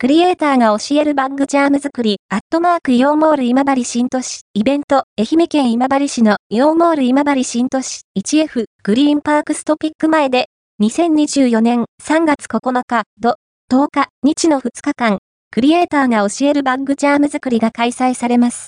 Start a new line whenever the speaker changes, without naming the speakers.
クリエイターが教えるバッグチャーム作り、アットマークイオーモール今治新都市、イベント、愛媛県今治市のイオーモール今治新都市 1F グリーンパークストピック前で、2024年3月9日、土、10日、日の2日間、クリエイターが教えるバッグチャーム作りが開催されます。